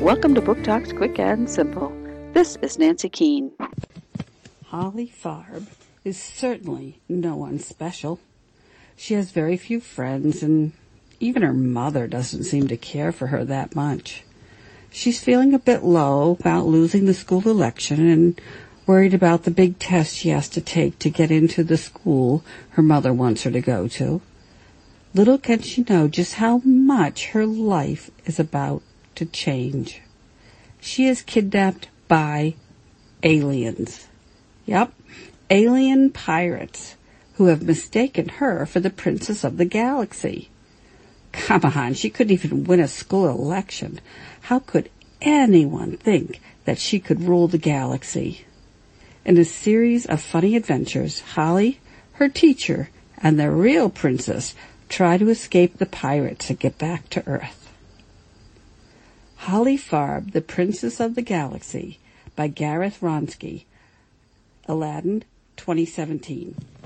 Welcome to Book Talks Quick and Simple. This is Nancy Keene. Holly Farb is certainly no one special. She has very few friends and even her mother doesn't seem to care for her that much. She's feeling a bit low about losing the school election and worried about the big test she has to take to get into the school her mother wants her to go to. Little can she know just how much her life is about to change. She is kidnapped by aliens. Yep, alien pirates who have mistaken her for the princess of the galaxy. Come on, she couldn't even win a school election. How could anyone think that she could rule the galaxy? In a series of funny adventures, Holly, her teacher, and the real princess try to escape the pirates and get back to Earth. Holly Farb, The Princess of the Galaxy by Gareth Wronski, Aladdin, 2017.